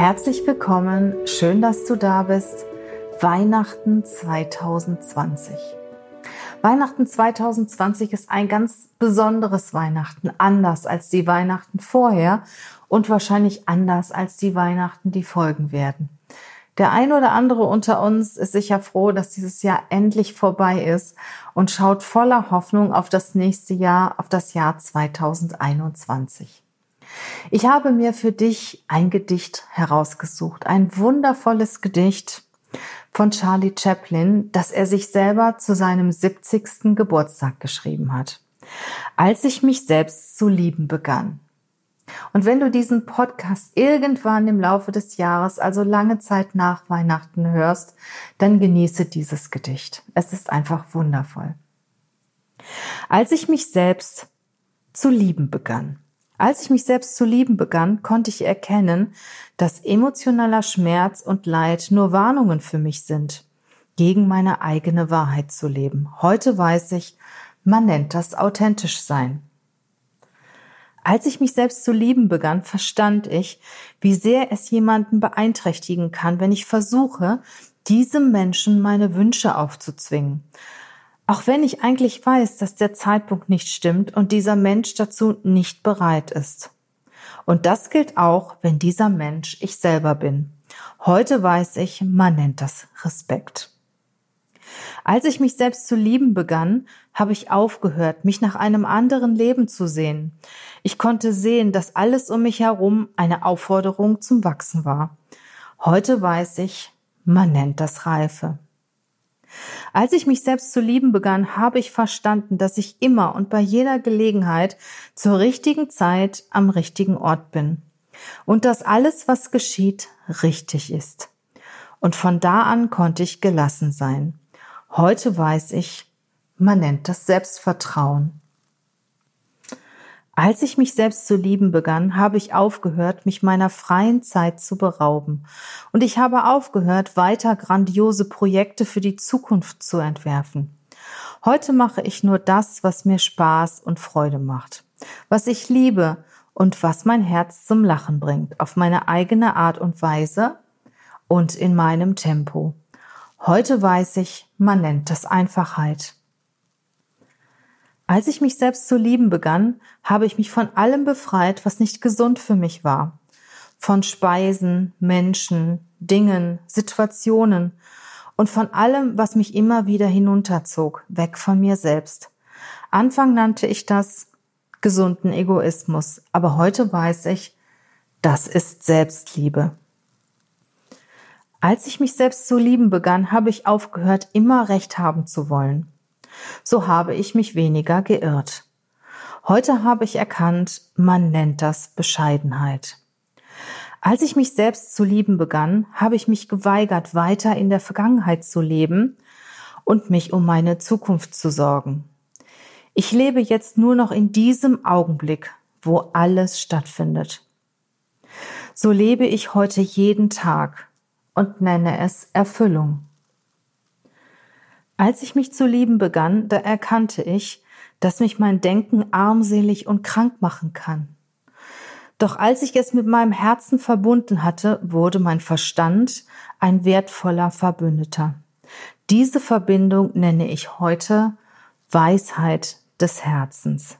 Herzlich willkommen, schön, dass du da bist. Weihnachten 2020. Weihnachten 2020 ist ein ganz besonderes Weihnachten, anders als die Weihnachten vorher und wahrscheinlich anders als die Weihnachten, die folgen werden. Der ein oder andere unter uns ist sicher froh, dass dieses Jahr endlich vorbei ist und schaut voller Hoffnung auf das nächste Jahr, auf das Jahr 2021. Ich habe mir für dich ein Gedicht herausgesucht, ein wundervolles Gedicht von Charlie Chaplin, das er sich selber zu seinem 70. Geburtstag geschrieben hat. Als ich mich selbst zu lieben begann. Und wenn du diesen Podcast irgendwann im Laufe des Jahres, also lange Zeit nach Weihnachten hörst, dann genieße dieses Gedicht. Es ist einfach wundervoll. Als ich mich selbst zu lieben begann. Als ich mich selbst zu lieben begann, konnte ich erkennen, dass emotionaler Schmerz und Leid nur Warnungen für mich sind, gegen meine eigene Wahrheit zu leben. Heute weiß ich, man nennt das authentisch sein. Als ich mich selbst zu lieben begann, verstand ich, wie sehr es jemanden beeinträchtigen kann, wenn ich versuche, diesem Menschen meine Wünsche aufzuzwingen auch wenn ich eigentlich weiß, dass der Zeitpunkt nicht stimmt und dieser Mensch dazu nicht bereit ist. Und das gilt auch, wenn dieser Mensch ich selber bin. Heute weiß ich, man nennt das Respekt. Als ich mich selbst zu lieben begann, habe ich aufgehört, mich nach einem anderen Leben zu sehen. Ich konnte sehen, dass alles um mich herum eine Aufforderung zum Wachsen war. Heute weiß ich, man nennt das Reife. Als ich mich selbst zu lieben begann, habe ich verstanden, dass ich immer und bei jeder Gelegenheit zur richtigen Zeit am richtigen Ort bin und dass alles, was geschieht, richtig ist. Und von da an konnte ich gelassen sein. Heute weiß ich, man nennt das Selbstvertrauen. Als ich mich selbst zu lieben begann, habe ich aufgehört, mich meiner freien Zeit zu berauben. Und ich habe aufgehört, weiter grandiose Projekte für die Zukunft zu entwerfen. Heute mache ich nur das, was mir Spaß und Freude macht, was ich liebe und was mein Herz zum Lachen bringt, auf meine eigene Art und Weise und in meinem Tempo. Heute weiß ich, man nennt das Einfachheit. Als ich mich selbst zu lieben begann, habe ich mich von allem befreit, was nicht gesund für mich war. Von Speisen, Menschen, Dingen, Situationen und von allem, was mich immer wieder hinunterzog, weg von mir selbst. Anfang nannte ich das gesunden Egoismus, aber heute weiß ich, das ist Selbstliebe. Als ich mich selbst zu lieben begann, habe ich aufgehört, immer Recht haben zu wollen. So habe ich mich weniger geirrt. Heute habe ich erkannt, man nennt das Bescheidenheit. Als ich mich selbst zu lieben begann, habe ich mich geweigert, weiter in der Vergangenheit zu leben und mich um meine Zukunft zu sorgen. Ich lebe jetzt nur noch in diesem Augenblick, wo alles stattfindet. So lebe ich heute jeden Tag und nenne es Erfüllung. Als ich mich zu lieben begann, da erkannte ich, dass mich mein Denken armselig und krank machen kann. Doch als ich es mit meinem Herzen verbunden hatte, wurde mein Verstand ein wertvoller Verbündeter. Diese Verbindung nenne ich heute Weisheit des Herzens.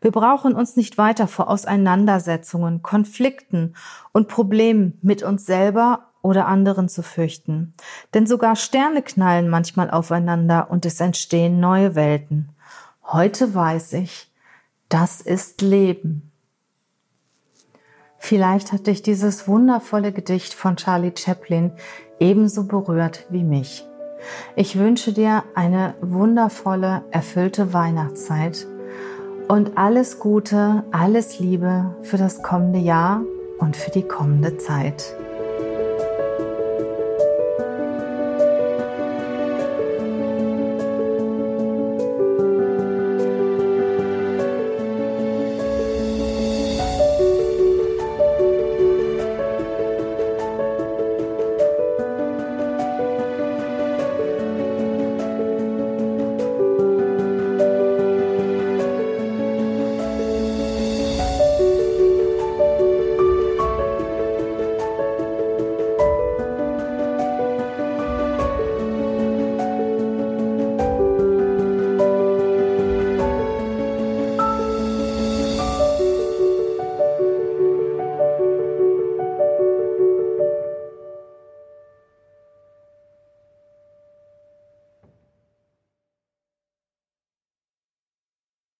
Wir brauchen uns nicht weiter vor Auseinandersetzungen, Konflikten und Problemen mit uns selber oder anderen zu fürchten. Denn sogar Sterne knallen manchmal aufeinander und es entstehen neue Welten. Heute weiß ich, das ist Leben. Vielleicht hat dich dieses wundervolle Gedicht von Charlie Chaplin ebenso berührt wie mich. Ich wünsche dir eine wundervolle, erfüllte Weihnachtszeit und alles Gute, alles Liebe für das kommende Jahr und für die kommende Zeit.